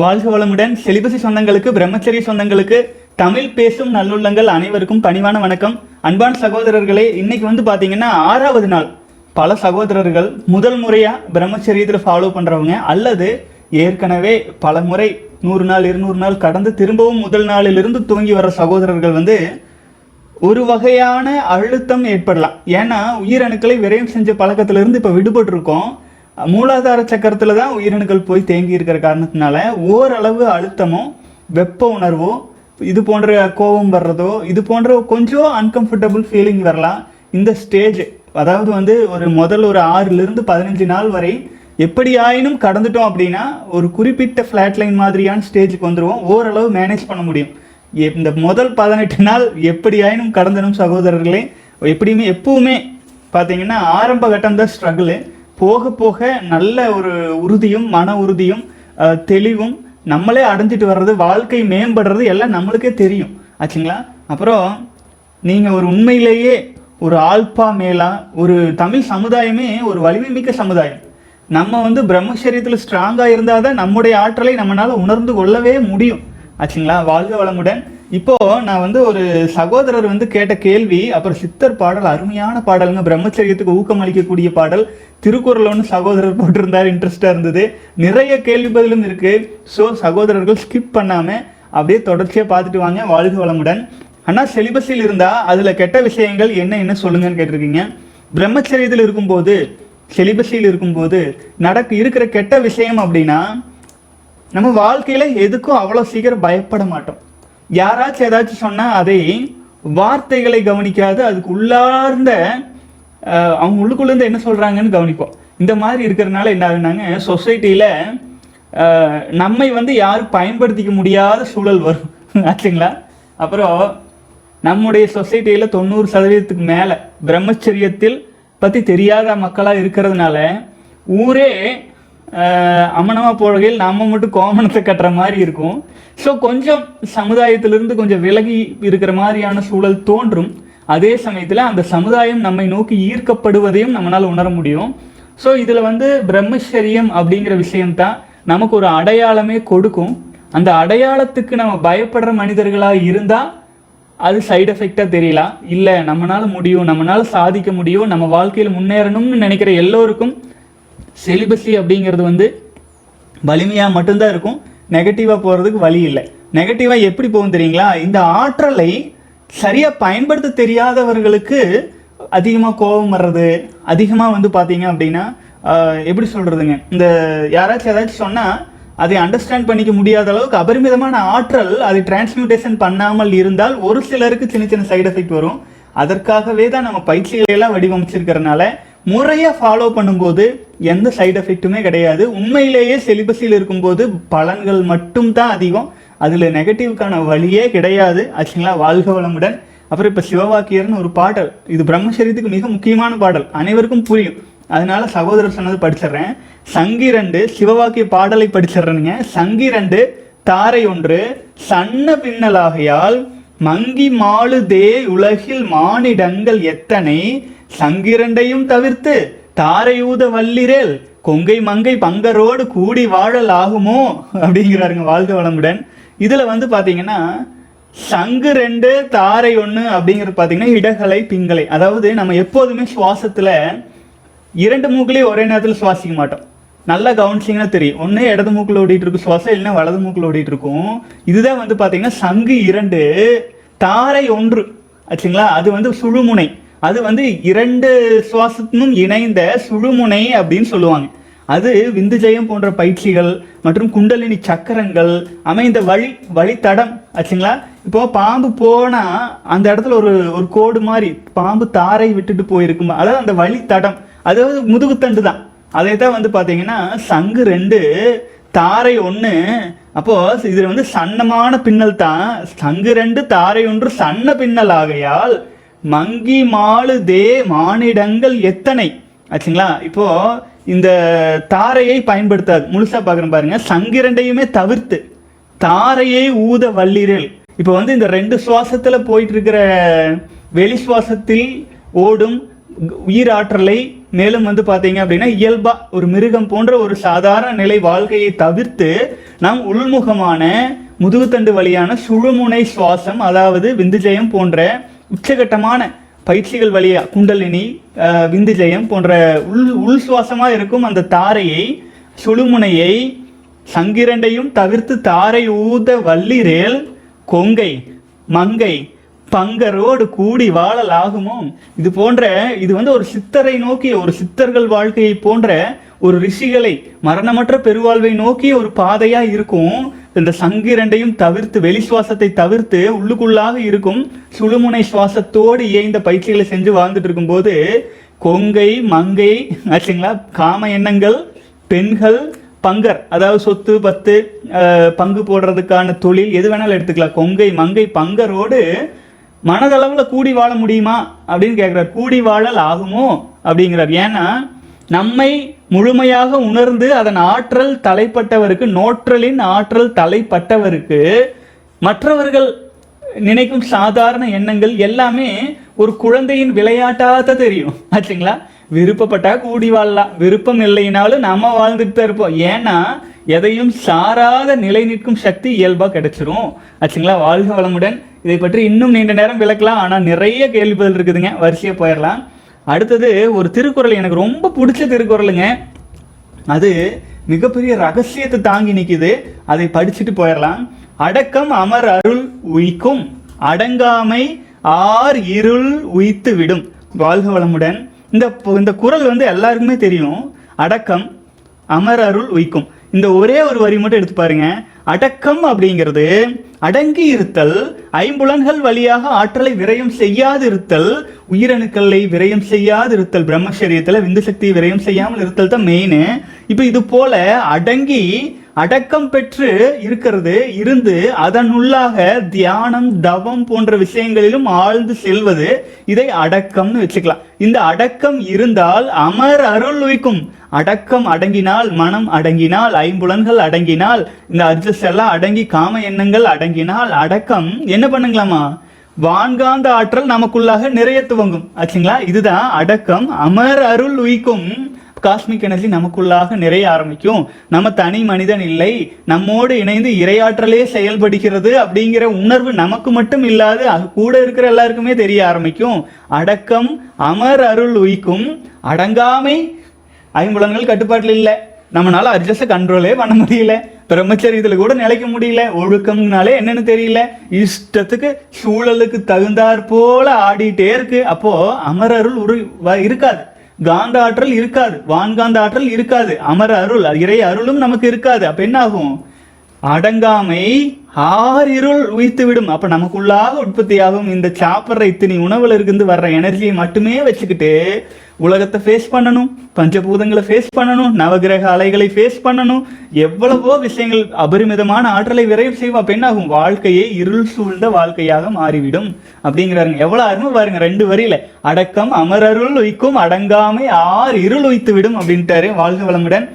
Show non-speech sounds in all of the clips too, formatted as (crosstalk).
வாழ்க வளமுடன். செலிபசி சொந்தங்களுக்கு பிரம்மச்சரிய சொந்தங்களுக்கு தமிழ் பேசும் நல்லுள்ளங்கள் அனைவருக்கும் பணிவான வணக்கம். அன்பான சகோதரர்களே இன்னைக்கு வந்து பார்த்தீங்கன்னா ஆறாவது நாள். பல சகோதரர்கள் முதல் முறையாக பிரம்மச்சரியத்தில் ஃபாலோ பண்ணுறவங்க அல்லது ஏற்கனவே பல முறை நூறு நாள் இருநூறு நாள் கடந்து திரும்பவும் முதல் நாளிலிருந்து துவங்கி வர சகோதரர்கள் வந்து ஒரு வகையான அழுத்தம் ஏற்படலாம். ஏன்னா உயிரணுக்களை விரயம் செஞ்ச பழக்கத்திலிருந்து இப்போ விடுபட்டிருக்கோம். மூலாதார சக்கரத்தில் தான் உயிரணுக்கள் போய் தேங்கி இருக்கிற காரணத்தினால ஓரளவு அழுத்தமோ வெப்ப உணர்வோ இது போன்ற கோபம் வர்றதோ இது போன்ற கொஞ்சம் அன்கம்ஃபர்டபுள் ஃபீலிங் வரலாம். இந்த ஸ்டேஜ் அதாவது வந்து ஒரு முதல் ஒரு ஆறுலேருந்து பதினஞ்சு நாள் வரை எப்படி ஆயினும் கடந்துட்டோம் அப்படின்னா ஒரு குறிப்பிட்ட ஃப்ளாட் லைன் மாதிரியான ஸ்டேஜுக்கு வந்துடுவோம் ஓரளவு மேனேஜ் பண்ண முடியும். இந்த முதல் பதினெட்டு நாள் எப்படி ஆயினும் கடந்தனும் சகோதரர்களே எப்படியுமே எப்பவுமே பார்த்தீங்கன்னா ஆரம்ப கட்டம் தான் ஸ்ட்ரகிள் போக போக நல்ல ஒரு உறுதியும் மன உறுதியும் தெளிவும் நம்மளே அடைஞ்சிட்டு வர்றது வாழ்க்கை மேம்படுறது எல்லாம் நம்மளுக்கே தெரியும். ஆச்சுங்களா? அப்புறம் நீங்கள் ஒரு உண்மையிலேயே ஒரு ஆல்பா மேலா ஒரு தமிழ் சமுதாயமே ஒரு வலிமை மிக்க சமுதாயம். நம்ம வந்து பிரம்மச்சரியத்தில் ஸ்ட்ராங்காக இருந்தால் தான் நம்முடைய ஆற்றலை நம்மளால் உணர்ந்து கொள்ளவே முடியும். ஆச்சுங்களா? வாழ்க வளமுடன். இப்போ நான் வந்து ஒரு சகோதரர் வந்து கேட்ட கேள்வி அப்புறம் சித்தர் பாடல் அருமையான பாடலுங்க பிரம்மச்சரியத்துக்கு ஊக்கம் அளிக்கக்கூடிய பாடல் திருக்குறள் ஒன்று சகோதரர் போட்டிருந்தார் இன்ட்ரெஸ்டாக இருந்தது. நிறைய கேள்வி பதிலும் இருக்கு. ஸோ சகோதரர்கள் ஸ்கிப் பண்ணாமல் அப்படியே தொடர்ச்சியாக பார்த்துட்டு வாங்க. வாழ்க வளமுடன். ஆனால் செலிபஸில் இருந்தால் அதில் கெட்ட விஷயங்கள் என்ன என்ன சொல்லுங்கன்னு கேட்டிருக்கீங்க. பிரம்மச்சரியத்தில் இருக்கும்போது செலிபஸில் இருக்கும்போது நடக்க இருக்கிற கெட்ட விஷயம் அப்படின்னா நம்ம வாழ்க்கையில் எதுக்கும் அவ்வளோ சீக்கிரம் பயப்பட மாட்டோம். யாராச்சும் ஏதாச்சும் சொன்னால் அதை வார்த்தைகளை கவனிக்காது. அதுக்கு உள்ளார்ந்த அவங்க உள்ளுக்குள்ளேருந்து என்ன சொல்கிறாங்கன்னு கவனிப்போம். இந்த மாதிரி இருக்கிறதுனால என்ன ஆகுனாங்க சொசைட்டியில் நம்மை வந்து யாரும் பயன்படுத்திக்க முடியாத சூழல் வரும். (laughs) ஆச்சுங்களா? அப்புறம் நம்முடைய சொசைட்டியில் தொண்ணூறு சதவீதத்துக்கு மேலே பிரம்மச்சரியத்தில் பற்றி தெரியாத மக்களாக இருக்கிறதுனால ஊரே அமனமாக போகையில் நம்ம மட்டும் கோமணத்தை கட்டுற மாதிரி இருக்கும். ஸோ கொஞ்சம் சமுதாயத்திலிருந்து கொஞ்சம் விலகி இருக்கிற மாதிரியான சூழல் தோன்றும். அதே சமயத்தில் அந்த சமுதாயம் நம்மை நோக்கி ஈர்க்கப்படுவதையும் நம்மளால் உணர முடியும். ஸோ இதில் வந்து பிரம்மச்சரியம் அப்படிங்கிற விஷயம்தான் நமக்கு ஒரு அடையாளமே கொடுக்கும். அந்த அடையாளத்துக்கு நம்ம பயப்படுற மனிதர்களாக இருந்தால் அது சைடு எஃபெக்டாக தெரியலாம் இல்லை நம்மளால் முடியும் நம்மளால் சாதிக்க முடியும் நம்ம வாழ்க்கையில் முன்னேறணும்னு நினைக்கிற எல்லோருக்கும் செலிபஸி அப்படிங்கிறது வந்து வலிமையாக மட்டும்தான் இருக்கும். நெகட்டிவாக போகிறதுக்கு வழி இல்லை. நெகட்டிவாக எப்படி போகும் தெரியுங்களா? இந்த ஆற்றலை சரியாக பயன்படுத்த தெரியாதவர்களுக்கு அதிகமாக கோபம் வர்றது அதிகமாக வந்து பார்த்தீங்க அப்படின்னா எப்படி சொல்கிறதுங்க இந்த யாராச்சும் ஏதாச்சும் சொன்னால் அதை அண்டர்ஸ்டாண்ட் பண்ணிக்க முடியாத அளவுக்கு அபரிமிதமான ஆற்றல் அதை டிரான்ஸ்மியூட்டேஷன் பண்ணாமல் இருந்தால் ஒரு சிலருக்கு சின்ன சின்ன சைடு எஃபெக்ட் வரும். அதற்காகவே தான் நம்ம பயிற்சிகளை எல்லாம் வடிவமைச்சிருக்கிறனால முறையாக ஃபாலோ பண்ணும்போது எந்த சைடு எஃபெக்ட்டுமே கிடையாது. உண்மையிலேயே செலிபஸில் இருக்கும்போது பலன்கள் மட்டும் தான் அதிகம். அதில் நெகட்டிவ்க்கான வழியே கிடையாது. ஆச்சுங்களா வாழ்க வளமுடன். அப்புறம் இப்போ சிவவாக்கியர்னு ஒரு பாடல். இது பிரம்மச்சரியத்துக்கு மிக முக்கியமான பாடல். அனைவருக்கும் புரியும். அதனால சகோதரர் சொன்னது படிச்சிடுறேன். சங்கிரண்டு சிவவாக்கிய பாடலை படிச்சிடுறேனுங்க. சங்கிரண்டு தாரை ஒன்று சன்ன பின்னலாகையால் மங்கி மாளுதே உலகில் மானிடங்கள் எத்தனை? சங்கிரண்டையும் தவிர்த்து தாரையூத வல்லிரேல் கொங்கை மங்கை பங்கரோடு கூடி வாழல் ஆகுமோ அப்படிங்கிறாருங்க வாழ்த்து வளமுடன். இதுல வந்து பாத்தீங்கன்னா சங்கு ரெண்டு தாரை ஒன்று அப்படிங்கிறது பார்த்தீங்கன்னா இடகலை பிங்களை அதாவது நம்ம எப்போதுமே சுவாசத்துல இரண்டு மூக்குலேயும் ஒரே நேரத்தில் சுவாசிக்க மாட்டோம். நல்லா கவனிச்சிங்கன்னா தெரியும். ஒன்று இடது மூக்கில் ஓடிட்டு இருக்கும் சுவாசம் இல்லைன்னா வலது மூக்கில் ஓடிட்டு இருக்கும் இதுதான் வந்து பார்த்தீங்கன்னா சங்கு இரண்டு தாரை ஒன்று. ஆச்சுங்களா? அது வந்து சுழுமுனை. அது வந்து இரண்டு சுவாசத்தினும் இணைந்த சுழுமுனை அப்படின்னு சொல்லுவாங்க. அது விந்துஜயம் போன்ற பயிற்சிகள் மற்றும் குண்டலினி சக்கரங்கள் அமைந்த வழி வழித்தடம் ஆச்சுங்களா? இப்போ பாம்பு போனால் அந்த இடத்துல ஒரு ஒரு கோடு மாதிரி பாம்பு தாரை விட்டுட்டு போயிருக்கும். அதாவது அந்த வழித்தடம் அதாவது முதுகுத்தண்டு தான். அதை தான் வந்து பார்த்தீங்கன்னா சங்கு ரெண்டு தாரை ஒன்று அப்போது இதில் வந்து சன்னமான பின்னல் தான். சங்கு ரெண்டு தாரை ஒன்று சன்ன பின்னல் ஆகையால் மங்கி மாழுதே மானிடங்கள் எத்தனை? ஆச்சுங்களா? இப்போ இந்த தாரையை பயன்படுத்தாது. முழுசா பார்க்குறேன் பாருங்க. சங்கிரண்டையுமே தவிர்த்து தாரையை ஊத வல்லிரல். இப்போ வந்து இந்த ரெண்டு சுவாசத்துல போயிட்டு இருக்கிற வெளி சுவாசத்தில் ஓடும் உயிராற்றலை மேலும் வந்து பார்த்தீங்க அப்படின்னா இயல்பா ஒரு மிருகம் போன்ற ஒரு சாதாரண நிலை வாழ்க்கையை தவிர்த்து நாம் உள்முகமான முதுகுத்தண்டு வழியான சுழுமுனை சுவாசம் அதாவது விந்துஜயம் போன்ற உச்சகட்டமான பயிற்சிகள் வழியாக குண்டலினி விந்துஜயம் போன்ற உள் உள் சுவாசமாக இருக்கும் அந்த தாரையை சுழுமுனையை சங்கிரண்டையும் தவிர்த்து தாரை ஊத வள்ளிரேல் கொங்கை மங்கை பங்கரோடு கூடி வாழல் ஆகுமோ? இது போன்ற இது வந்து ஒரு சித்தரை நோக்கிய ஒரு சித்தர்கள் வாழ்க்கையை போன்ற ஒரு ரிஷிகளை மரணமற்ற பெருவாழ்வை நோக்கிய ஒரு பாதையாக இருக்கும். இந்த சங்கு இரண்டையும் தவிர்த்து வெளி சுவாசத்தை தவிர்த்து உள்ளுக்குள்ளாக இருக்கும் சுழுமுனை சுவாசத்தோடு இயைந்த பயிற்சிகளை செஞ்சு வாழ்ந்துட்டு இருக்கும்போது கொங்கை மங்கை ஆச்சுங்களா? காம எண்ணங்கள் பெண்கள் பங்கர் அதாவது சொத்து பத்து பங்கு போடுறதுக்கான தொழில் எது வேணாலும் எடுத்துக்கலாம். கொங்கை மங்கை பங்கரோடு மனதளவில் கூடி வாழ முடியுமா? அப்படின்னு கேட்குறார் கூடி வாழல் ஆகுமோ? அப்படிங்கிறார். ஏன்னா நம்மை முழுமையாக உணர்ந்து அதன் ஆற்றல் தலைப்பட்டவருக்கு நோற்றலின் ஆற்றல் தலைப்பட்டவருக்கு மற்றவர்கள் நினைக்கும் சாதாரண எண்ணங்கள் எல்லாமே ஒரு குழந்தையின் விளையாட்டாக தெரியும். ஆச்சுங்களா? விருப்பப்பட்டா கூடி வாழலாம். விருப்பம் இல்லைனாலும் நம்ம வாழ்ந்துட்டு தான் இருப்போம். ஏன்னா எதையும் சாராத நிலை நிற்கும் சக்தி இயல்பாக கிடைச்சிரும். ஆச்சுங்களா? வாழ்க வளமுடன். இதை பற்றி இன்னும் நீண்ட நேரம் விளக்கலாம். ஆனால் நிறைய கேள்விகள் இருக்குதுங்க. வரிசையை போயிடலாம். அடுத்தது ஒரு திருக்குறள் எனக்கு ரொம்ப பிடிச்ச திருக்குறளுங்க. அது மிகப்பெரிய ரகசியத்தை தாங்கி நிற்கிது அதை படிச்சுட்டு போயிடலாம். அடக்கம் அமர் அருள் உய்க்கும் அடங்காமை ஆர் இருள் உய்த்து விடும். வாழ்க வளமுடன். இந்த இந்த குறள் வந்து எல்லாருக்குமே தெரியும். அடக்கம் அமர் அருள் உய்க்கும். இந்த ஒரே ஒரு வரி மட்டும் எடுத்து பாருங்க. அடக்கம் அப்படிங்கிறது அடங்கி இருத்தல் ஐம்புலன்கள் வழியாக ஆற்றலை விரயம் செய்யாது இருத்தல் உயிரணுக்களை விரயம் செய்யாது இருத்தல் விந்து சக்தியை விரயம் செய்யாமல் இருத்தல் தான் மெயின் இப்போ இது போல அடங்கி அடக்கம் பெற்று இருக்கிறது இருந்து அதனுள்ளாக தியானம் தவம் போன்ற விஷயங்களிலும் ஆழ்ந்து செல்வது இதை அடக்கம்னு வச்சுக்கலாம். இந்த அடக்கம் இருந்தால் அமர் அருள் உய்க்கும் அடக்கம் அடங்கினால் மனம் அடங்கினால் ஐம்புலன்கள் அடங்கினால் இந்த அட்ஜஸ்ட் எல்லாம் அடங்கி காம எண்ணங்கள் அடங்கினால் அடக்கம் என்ன பண்ணுங்களாமா வான்காந்த ஆற்றல் நமக்குள்ளாக நிறைய துவங்கும். ஆச்சுங்களா? இதுதான் அடக்கம். அமர் அருள் உய்க்கும் காஸ்மிக் எனர்ஜி நமக்குள்ளாக நிறைய ஆரம்பிக்கும். நம்ம தனி மனிதன் இல்லை. நம்மோடு இணைந்து இரையாற்றலே செயல்படுகிறது அப்படிங்கிற உணர்வு நமக்கு மட்டும் இல்லாது அது கூட இருக்கிற எல்லாருக்குமே தெரிய ஆரம்பிக்கும். அடக்கம் அமர் அருள் உயிக்கும். அடங்காமை ஐம்புலன்கள் கட்டுப்பாட்டில் இல்லை. நம்மளால அட்ஜஸ்ட் கண்ட்ரோலே பண்ண முடியல. பிரம்மச்சரியத்தில் கூட நிலைக்க முடியல. ஒழுக்கம்னாலே என்னன்னு தெரியல. இஷ்டத்துக்கு சூழலுக்கு தகுந்தாற் போல ஆடிட்டே இருக்கு. அப்போ அமரருள் உரு வ- இருக்காது. காந்த ஆற்றல் இருக்காது வான்காந்த ஆற்றல் இருக்காது. அமர அருள் இறை அருளும் நமக்கு இருக்காது. அப்ப என்ன ஆகும் அடங்காமை ஆறிருள் உயிர்த்து விடும் அப்ப நமக்குள்ளாக உற்பத்தியாகும் இந்த சாப்பிட்ற இத்தனை உணவுல இருந்து வர்ற எனர்ஜியை மட்டுமே வச்சுக்கிட்டு உலகத்தை ஃபேஸ் பண்ணணும் பஞ்சபூதங்களை ஃபேஸ் பண்ணணும் நவகிரக அலைகளை ஃபேஸ் பண்ணணும். எவ்வளவோ விஷயங்கள் அபரிமிதமான ஆற்றலை விரைவு செய்வோம் பெண்ணாகும். வாழ்க்கையே இருள் சூழ்ந்த வாழ்க்கையாக மாறிவிடும். அப்படிங்கிறாருங்க. எவ்வளோ அருமை பாருங்க ரெண்டு வரியில. அடக்கம் அமரருள் உய்க்கும் அடங்காமை ஆறு இருள் உய்த்து விடும் அப்படின்ட்டாரு வாழ்க வளமுடன்.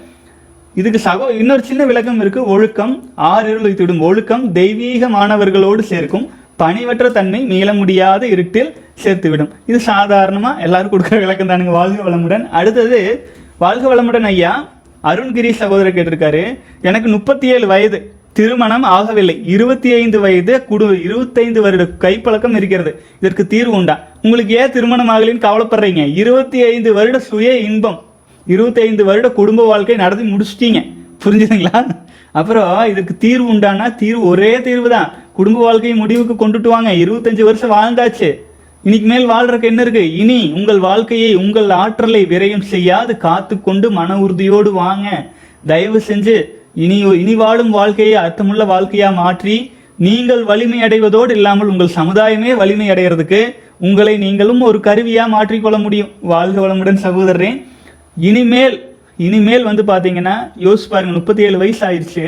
இதுக்கு சகோ இன்னொரு சின்ன விளக்கம் இருக்கு. ஒழுக்கம் ஆறு இருள் வைத்துவிடும் ஒழுக்கம் தெய்வீக மாணவர்களோடு சேர்க்கும். பணிவற்ற தன்மை மீள முடியாத இருட்டில் சேர்த்துவிடும். இது சாதாரணமாக எல்லாரும் கொடுக்குற விளக்கம் தானுங்க வாழ்க வளமுடன். அடுத்தது வாழ்க வளமுடன் ஐயா அருண்கிரி சகோதரர் கேட்டிருக்காரு. எனக்கு முப்பத்தி ஏழு வயது. திருமணம் ஆகவில்லை. இருபத்தி ஐந்து வயது குடு இருபத்தைந்து வருட கைப்பழக்கம் இருக்கிறது. இதற்கு தீர்வு உண்டா? உங்களுக்கு ஏன் திருமணம் ஆகலைன்னு கவலைப்படுறீங்க? இருபத்தி ஐந்து வருட சுய இன்பம். இருபத்தைந்து வருட குடும்ப வாழ்க்கை நடத்தி முடிச்சிட்டீங்க. புரிஞ்சுதுங்களா? அப்புறம் இதுக்கு தீர்வு உண்டானா? தீர்வு ஒரே தீர்வு தான். குடும்ப வாழ்க்கையை முடிவுக்கு கொண்டுட்டு வாங்க. இருபத்தஞ்சு வருஷம் வாழ்ந்தாச்சு. இன்னைக்கு மேல் வாழ்றதுக்கு என்ன இருக்கு? இனி உங்கள் வாழ்க்கையை உங்கள் ஆற்றலை விரயம் செய்யாது. காத்து கொண்டு மன உறுதியோடு வாங்க. தயவு செஞ்சு இனி இனி வாழும் வாழ்க்கையை அர்த்தமுள்ள வாழ்க்கையா மாற்றி நீங்கள் வலிமை அடைவதோடு இல்லாமல் உங்கள் சமுதாயமே வலிமை அடைகிறதுக்கு உங்களை நீங்களும் ஒரு கருவியா மாற்றிக்கொள்ள முடியும். வாழ்க வளமுடன் சகோதரரே. இனிமேல் இனிமேல் வந்து பாத்தீங்கன்னா யோசிச்சு பாருங்க முப்பத்தி ஏழு வயசு ஆயிடுச்சு.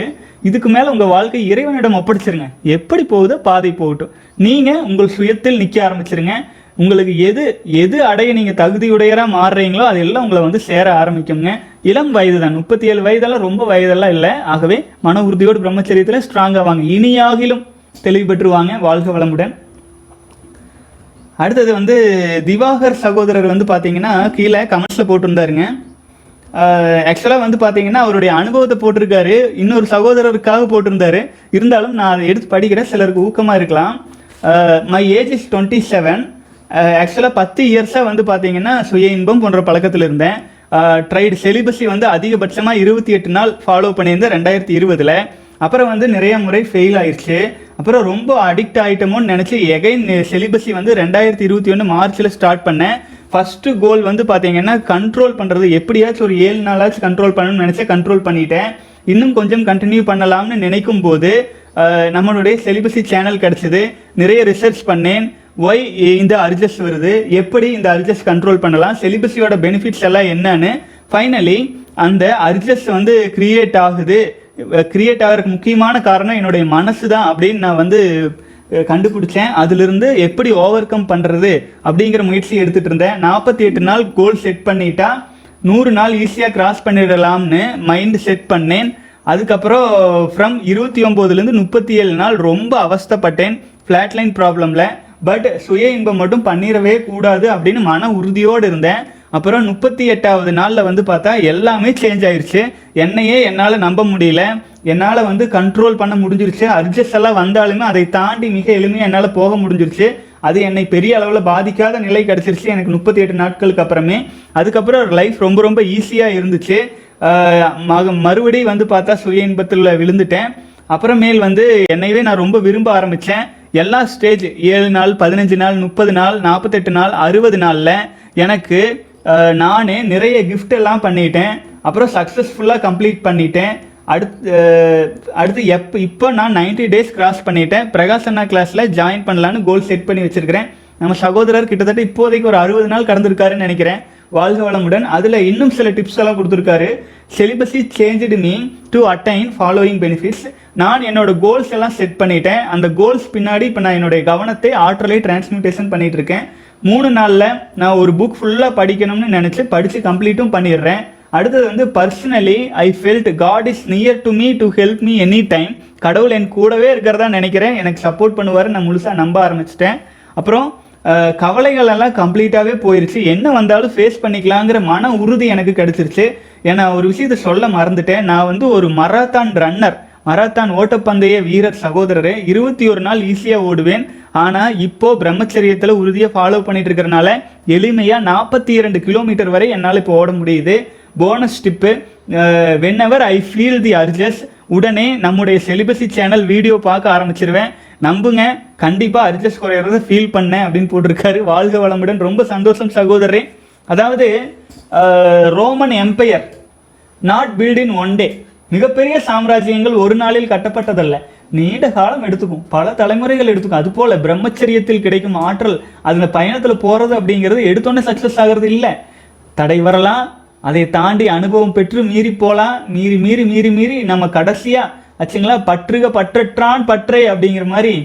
இதுக்கு மேலே உங்கள் வாழ்க்கை இறைவனிடம் ஒப்படைச்சிருங்க. எப்படி போகுதோ பாதை போகட்டும். நீங்கள் உங்கள் சுயத்தில் நிற்க ஆரம்பிச்சிருங்க. உங்களுக்கு எது எது அடைய நீங்கள் தகுதியுடையராக மாறுறீங்களோ அதெல்லாம் உங்களை வந்து சேர ஆரம்பிக்குங்க. இளம் வயது தான் முப்பத்தி ஏழு வயதெல்லாம் ரொம்ப வயதெல்லாம் இல்லை. ஆகவே மன உறுதியோடு பிரம்மச்சரியத்தில் ஸ்ட்ராங்காக வாங்க. இனியாகிலும் தெளிவு பெற்றுவாங்க வாழ்க வளமுடன். அடுத்தது வந்து திவாகர் சகோதரர் வந்து பார்த்தீங்கன்னா கீழே கமெண்ட்ஸில் போட்டிருந்தாருங்க. ஆக்சுவலாக வந்து பார்த்தீங்கன்னா அவருடைய அனுபவத்தை போட்டிருக்காரு. இன்னொரு சகோதரருக்காக போட்டிருந்தாரு. இருந்தாலும் நான் அதை எடுத்து படிக்கிறேன். சிலருக்கு ஊக்கமாக இருக்கலாம். My age is twenty seven ஆக்சுவலாக பத்து இயர்ஸாக வந்து பார்த்தீங்கன்னா சுய இன்பம் போன்ற பழக்கத்தில் இருந்தேன். ட்ரைடு செலிபஸி வந்து அதிகபட்சமாக இருபத்தி எட்டு நாள் ஃபாலோ பண்ணியிருந்தேன் ரெண்டாயிரத்தி இருபதில். அப்புறம் வந்து நிறைய முறை ஃபெயில் ஆயிடுச்சு அப்புறம் ரொம்ப அடிக்ட் ஆகிட்டோமோன்னு நினச்சி எகைன் செலிபஸி வந்து ரெண்டாயிரத்தி இருபத்தி ஒன்று மார்ச்சில் ஸ்டார்ட் பண்ணேன். ஃபஸ்ட்டு கோல் வந்து பார்த்தீங்கன்னா கண்ட்ரோல் பண்ணுறது எப்படியாச்சும் ஒரு ஏழு நாளாச்சும் கண்ட்ரோல் பண்ணணும்னு நினச்சி கண்ட்ரோல் பண்ணிட்டேன். இன்னும் கொஞ்சம் கண்டினியூ பண்ணலாம்னு நினைக்கும் போது நம்மளுடைய செலிபஸி சேனல் கிடச்சிது. நிறைய ரிசர்ச் பண்ணேன். ஒய் இந்த அர்ஜஸ் வருது? எப்படி இந்த அர்ஜஸ் கண்ட்ரோல் பண்ணலாம்? செலிபஸியோட பெனிஃபிட்ஸ் எல்லாம் என்னன்னு. ஃபைனலி அந்த அர்ஜஸ் வந்து கிரியேட் ஆகுது. கிரியேட் ஆகிறதுக்கு முக்கியமான காரணம் என்னுடைய மனசு தான் அப்படின்னு நான் வந்து கண்டுபிடிச்சேன். அதிலிருந்து எப்படி ஓவர் கம் பண்ணுறது அப்படிங்கிற முயற்சி எடுத்துகிட்டு இருந்தேன். நாற்பத்தி எட்டு நாள் கோல் செட் பண்ணிட்டா நூறு நாள் ஈஸியாக கிராஸ் பண்ணிடலாம்னு மைண்ட் செட் பண்ணேன். அதுக்கப்புறம் ஃப்ரம் இருபத்தி ஒம்போதுலேருந்து முப்பத்தி ஏழு நாள் ரொம்ப அவஸ்தைப்பட்டேன் ஃப்ளாட்லைன் ப்ராப்ளமில் பட் சுய இன்பம் மட்டும் பண்ணிடவே கூடாது அப்படின்னு மன உறுதியோடு இருந்தேன். அப்புறம் முப்பத்தி எட்டாவது நாளில் வந்து பார்த்தா எல்லாமே சேஞ்ச் ஆயிடுச்சு என்னையே என்னால் நம்ப முடியல. என்னால் வந்து கண்ட்ரோல் பண்ண முடிஞ்சிருச்சு. அர்ஜஸ் எல்லாம் வந்தாலுமே அதை தாண்டி மிக எளிமையாக என்னால் போக முடிஞ்சிருச்சு. அது என்னை பெரிய அளவில் பாதிக்காத நிலை கிடச்சிருச்சு எனக்கு முப்பத்தி எட்டு நாட்களுக்கு அப்புறமே. அதுக்கப்புறம் லைஃப் ரொம்ப ரொம்ப ஈஸியாக இருந்துச்சு. மக- மறுபடியும் வந்து பார்த்தா சுய இன்பத்தில் விழுந்துட்டேன் அப்புறமேல் வந்து என்னையவே நான் ரொம்ப விரும்ப ஆரம்பித்தேன் எல்லா ஸ்டேஜ் ஏழு நாள் பதினஞ்சு நாள் முப்பது நாள் நாற்பத்தெட்டு நாள் அறுபது நாளில் எனக்கு நானே நிறைய கிஃப்ட் எல்லாம் பண்ணிட்டேன். அப்புறம் சக்ஸஸ்ஃபுல்லாக கம்ப்ளீட் பண்ணிட்டேன். அடுத்து அடுத்து எப்போ இப்போ நான் 90 டேஸ் கிராஸ் பண்ணிட்டேன். பிரகாஷ் அண்ணா கிளாஸில் ஜாயின் பண்ணலான்னு கோல் செட் பண்ணி வச்சிருக்கிறேன். நம்ம சகோதரர் கிட்டத்தட்ட இப்போதைக்கு ஒரு அறுபது நாள் கடந்திருக்காருன்னு நினைக்கிறேன். வாழ்க வளமுடன். அதில் இன்னும் சில டிப்ஸ் எல்லாம் கொடுத்துருக்காரு. சிலிபஸி change me to attain following benefits நான் என்னோட கோல்ஸ் எல்லாம் செட் பண்ணிட்டேன். அந்த கோல்ஸ் பின்னாடி இப்போ நான் என்னுடைய கவனத்தை ஆற்றலை டிரான்ஸ்மியூட்டேஷன் பண்ணிட்டு இருக்கேன். மூணு நாளில் நான் ஒரு புக் ஃபுல்லாக படிக்கணும்னு நினச்சி படித்து கம்ப்ளீட்டும் பண்ணிடுறேன். அடுத்தது வந்து personally I felt God is near to me to help me any time கடவுள் என் கூடவே இருக்கிறதா நினைக்கிறேன். எனக்கு சப்போர்ட் பண்ணுவார். நான் முழுசாக நம்ப ஆரம்பிச்சிட்டேன். அப்புறம் கவலைகள் எல்லாம் கம்ப்ளீட்டாகவே போயிருச்சு. என்ன வந்தாலும் ஃபேஸ் பண்ணிக்கலாங்கிற மன உறுதி எனக்கு கிடைச்சிருச்சு. ஏன்னா ஒரு விஷயத்த சொல்ல மறந்துட்டேன். நான் வந்து ஒரு மராத்தான் ரன்னர் மராத்தான் ஓட்டப்பந்தய வீரர் சகோதரரே இருபத்தி ஒரு நாள் ஈஸியாக ஓடுவேன். ஆனால் இப்போ பிரம்மச்சரியத்தில் உறுதியாக ஃபாலோ பண்ணிட்டு இருக்கிறனால எளிமையாக நாற்பத்தி இரண்டு கிலோமீட்டர் வரை என்னால் இப்போ ஓட முடியுது. Bonus tip whenever I feel the urges உடனே நம்முடைய செலிபஸி சேனல் வீடியோ பார்க்க ஆரம்பிச்சிருவேன். நம்புங்க கண்டிப்பாக அர்ஜஸ் குறையிறத ஃபீல் பண்ணேன் அப்படின்னு போட்டிருக்காரு. வாழ்க வளமுடன். ரொம்ப சந்தோஷம் சகோதரரே. அதாவது Roman empire not built in one day மிகப்பெரிய சாம்ராஜ்யங்கள் ஒரு நாளில் கட்டப்பட்டதல்ல. நீண்ட காலம் எடுத்துக்கும். பல தலைமுறைகள் எடுத்துக்கும். அது போல பிரம்மச்சரியத்தில் கிடைக்கும் ஆற்றல் அதுல பயணத்துல போறது அப்படிங்கிறது எடுத்தோன்னே சக்சஸ் ஆகிறது இல்லை. தடை வரலாம் அதை தாண்டி அனுபவம் பெற்று மீறி போலாம். மீறி மீறி மீறி மீறி நம்ம கடைசியா ஆச்சுங்களா பற்றுக பற்றற்றான் பற்றை அப்படிங்கிற மாதிரி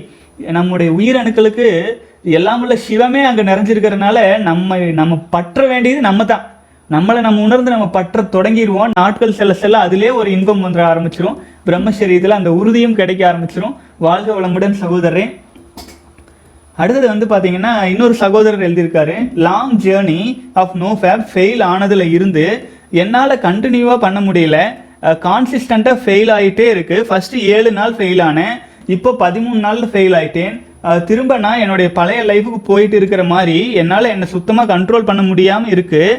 நம்முடைய உயிரணுக்களுக்கு எல்லாம் உள்ள சிவமே அங்க நிறைஞ்சிருக்கிறதுனால நம்ம நம்ம பற்ற வேண்டியது நம்ம தான். நம்மளை நம்ம உணர்ந்து நம்ம பற்ற தொடங்கிடுவோம். நாட்கள் செல்ல செல்ல அதிலே ஒரு இன்பம் வந்துட ஆரம்பிச்சிடும் பிரம்மச்சரியத்தில் அந்த உறுதியும் கிடைக்க ஆரம்பிச்சிடும் வாழ்க வளமுடன் சகோதரரே. அடுத்தது வந்து பார்த்தீங்கன்னா இன்னொரு சகோதரர் எழுதியிருக்காரு. Long journey of no fap fail ஆனதில் இருந்து என்னால் கண்டினியூவாக பண்ண முடியல. கான்சிஸ்டண்ட்டாக ஃபெயில் ஆகிட்டே இருக்குது ஃபஸ்ட்டு ஏழு நாள் ஃபெயில் ஆனேன். இப்போ பதிமூணு நாளில் ஃபெயில் ஆகிட்டேன் திரும்ப நான் என்னுடைய பழைய லைஃபுக்கு போயிட்டு இருக்கிற மாதிரி என்னால் என்னை சுத்தமாக கண்ட்ரோல் பண்ண முடியாமல் இருக்குது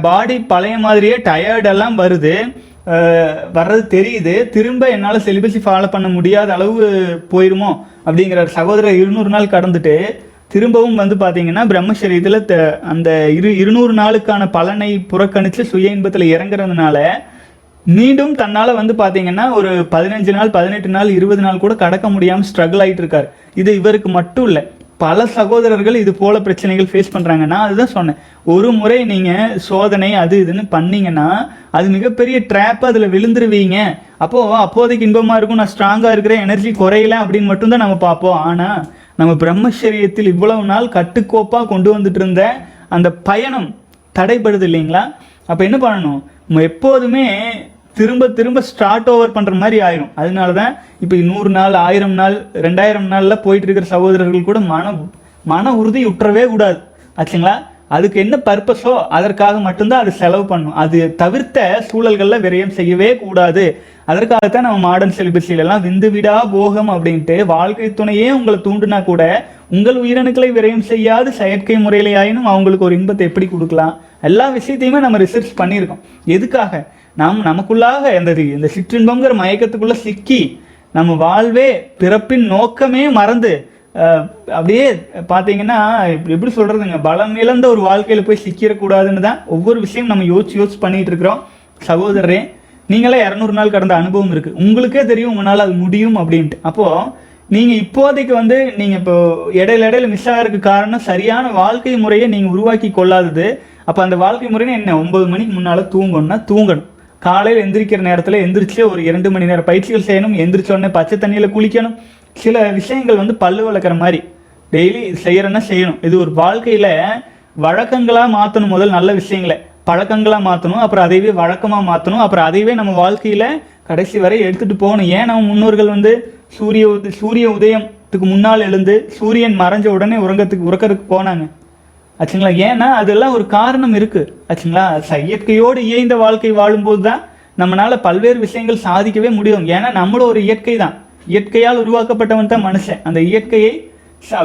பாடி பழைய மாதிரியே டயர்டெல்லாம் வருது. வர்றது தெரியுது. திரும்ப என்னால் செலிபஸி ஃபாலோ பண்ண முடியாத அளவு போயிருமோ? அப்படிங்கிற சகோதரர் இருநூறு நாள் கடந்துட்டு திரும்பவும் வந்து பார்த்தீங்கன்னா பிரம்மச்சரியத்தில் த- அந்த இரு இருநூறு நாளுக்கான பலனை புறக்கணித்து சுய இன்பத்தில் இறங்குறதுனால மீண்டும் தன்னால் வந்து பார்த்தீங்கன்னா ஒரு பதினஞ்சு நாள் பதினெட்டு நாள் இருபது நாள் கூட கடக்க முடியாமல் ஸ்ட்ரகிள் ஆகிட்டு இருக்கார். இது இவருக்கு மட்டும் இல்லை. பல சகோதரர்கள் இது போல பிரச்சனைகள் ஃபேஸ் பண்ணுறாங்க நான் அதுதான் சொன்னேன். ஒரு முறை நீங்கள் சோதனை அது இதுன்னு பண்ணீங்கன்னா அது மிகப்பெரிய ட்ராப் அதில் விழுந்துருவீங்க. அப்போது அப்போதைக்கு இன்பமாக இருக்கும் நான் ஸ்ட்ராங்காக இருக்கிறேன் எனர்ஜி குறையல அப்படின்னு மட்டும்தான் நம்ம பார்ப்போம். ஆனால் நம்ம பிரம்மச்சரியத்தில் இவ்வளவு நாள் கட்டுக்கோப்பாக கொண்டு வந்துட்டு இருந்த அந்த பயணம் தடைபடுது இல்லைங்களா? அப்போ என்ன பண்ணணும்? நம்ம எப்போதுமே திரும்ப திரும்ப ஸ்டார்ட் ஓவர் பண்ணுற மாதிரி ஆயிரும். அதனால தான் இப்போ நூறு நாள் ஆயிரம் நாள் ரெண்டாயிரம் நாளில் போயிட்டு இருக்கிற சகோதரர்கள் கூட மன மன உறுதி உற்றவே கூடாது. ஆச்சுங்களா? அதுக்கு என்ன பர்பஸோ அதற்காக மட்டும்தான் அது செலவு பண்ணும். அது தவிர்த்த சூழல்களில் விரயம் செய்யவே கூடாது. அதற்காகத்தான் நம்ம மாடர்ன் செலிபஸிலெல்லாம் விந்து விடா போகம் அப்படின்ட்டு வாழ்க்கை துணையே உங்களை தூண்டுனா கூட உங்கள் உயிரணுக்களை விரயம் செய்யாது செயற்கை முறையிலேயாயினும் அவங்களுக்கு ஒரு இன்பத்தை எப்படி கொடுக்கலாம்? எல்லா விஷயத்தையுமே நம்ம ரிசர்ச் பண்ணியிருக்கோம். எதுக்காக? நாம் நமக்குள்ளாக இந்த இந்த சிற்றின்பங்கிற மயக்கத்துக்குள்ளே சிக்கி நம்ம வாழ்வே பிறப்பின் நோக்கமே மறந்து அப்படியே பார்த்தீங்கன்னா எப்படி சொல்கிறதுங்க பலம் இழந்த ஒரு வாழ்க்கையில் போய் சிக்கிடக்கூடாதுன்னு தான் ஒவ்வொரு விஷயம் நம்ம யோசிச்சு யோசிச்சு பண்ணிகிட்டு இருக்கிறோம். சகோதரரே நீங்களே இரநூறு நாள் கடந்த அனுபவம் இருக்குது உங்களுக்கே தெரியும் உங்களால் அது முடியும் அப்படின்ட்டு. அப்போது நீங்கள் இப்போதைக்கு வந்து நீங்கள் இப்போ இடையில இடையில மிஸ் ஆகிறதுக்கு காரணம் சரியான வாழ்க்கை முறையை நீங்கள் உருவாக்கி கொள்ளாதது. அப்போ அந்த வாழ்க்கை முறைன்னு என்ன? ஒன்பது மணிக்கு முன்னால் தூங்கணும்னா தூங்கணும். காலையில் எந்திரிக்கிற நேரத்தில் எந்திரிச்சு ஒரு இரண்டு மணி நேரம் பயிற்சிகள் செய்யணும். எந்திரிச்ச உடனே பச்சை தண்ணியில் குளிக்கணும். சில விஷயங்கள் வந்து பல்லு வளர்க்குற மாதிரி. டெய்லி செய்யறேன்னா செய்யணும். இது ஒரு வாழ்க்கையில் வழக்கங்களாக மாற்றணும் முதல் நல்ல விஷயங்களை. பழக்கங்களாக மாற்றணும் அப்புறம் அதையவே வழக்கமாக மாற்றணும் அப்புறம் அதையவே நம்ம வாழ்க்கையில் கடைசி வரை எடுத்துகிட்டு போகணும். ஏன் நம்ம முன்னோர்கள் வந்து சூரிய உத- சூரிய உதயத்துக்கு முன்னால் எழுந்து சூரியன் மறைஞ்ச உடனே உறங்கத்துக்கு உறக்கிறதுக்கு போனாங்க? ஆச்சுங்களா? ஏன்னா அதெல்லாம் ஒரு காரணம் இருக்கு. ஆச்சுங்களா? ச- இயற்கையோடு இயைந்த வாழ்க்கை வாழும்போது தான் நம்மளால பல்வேறு விஷயங்கள் சாதிக்கவே முடியும். ஏன்னா நம்மளும் ஒரு இயற்கை தான். இயற்கையால் உருவாக்கப்பட்டவன் தான் மனுஷன். அந்த இயற்கையை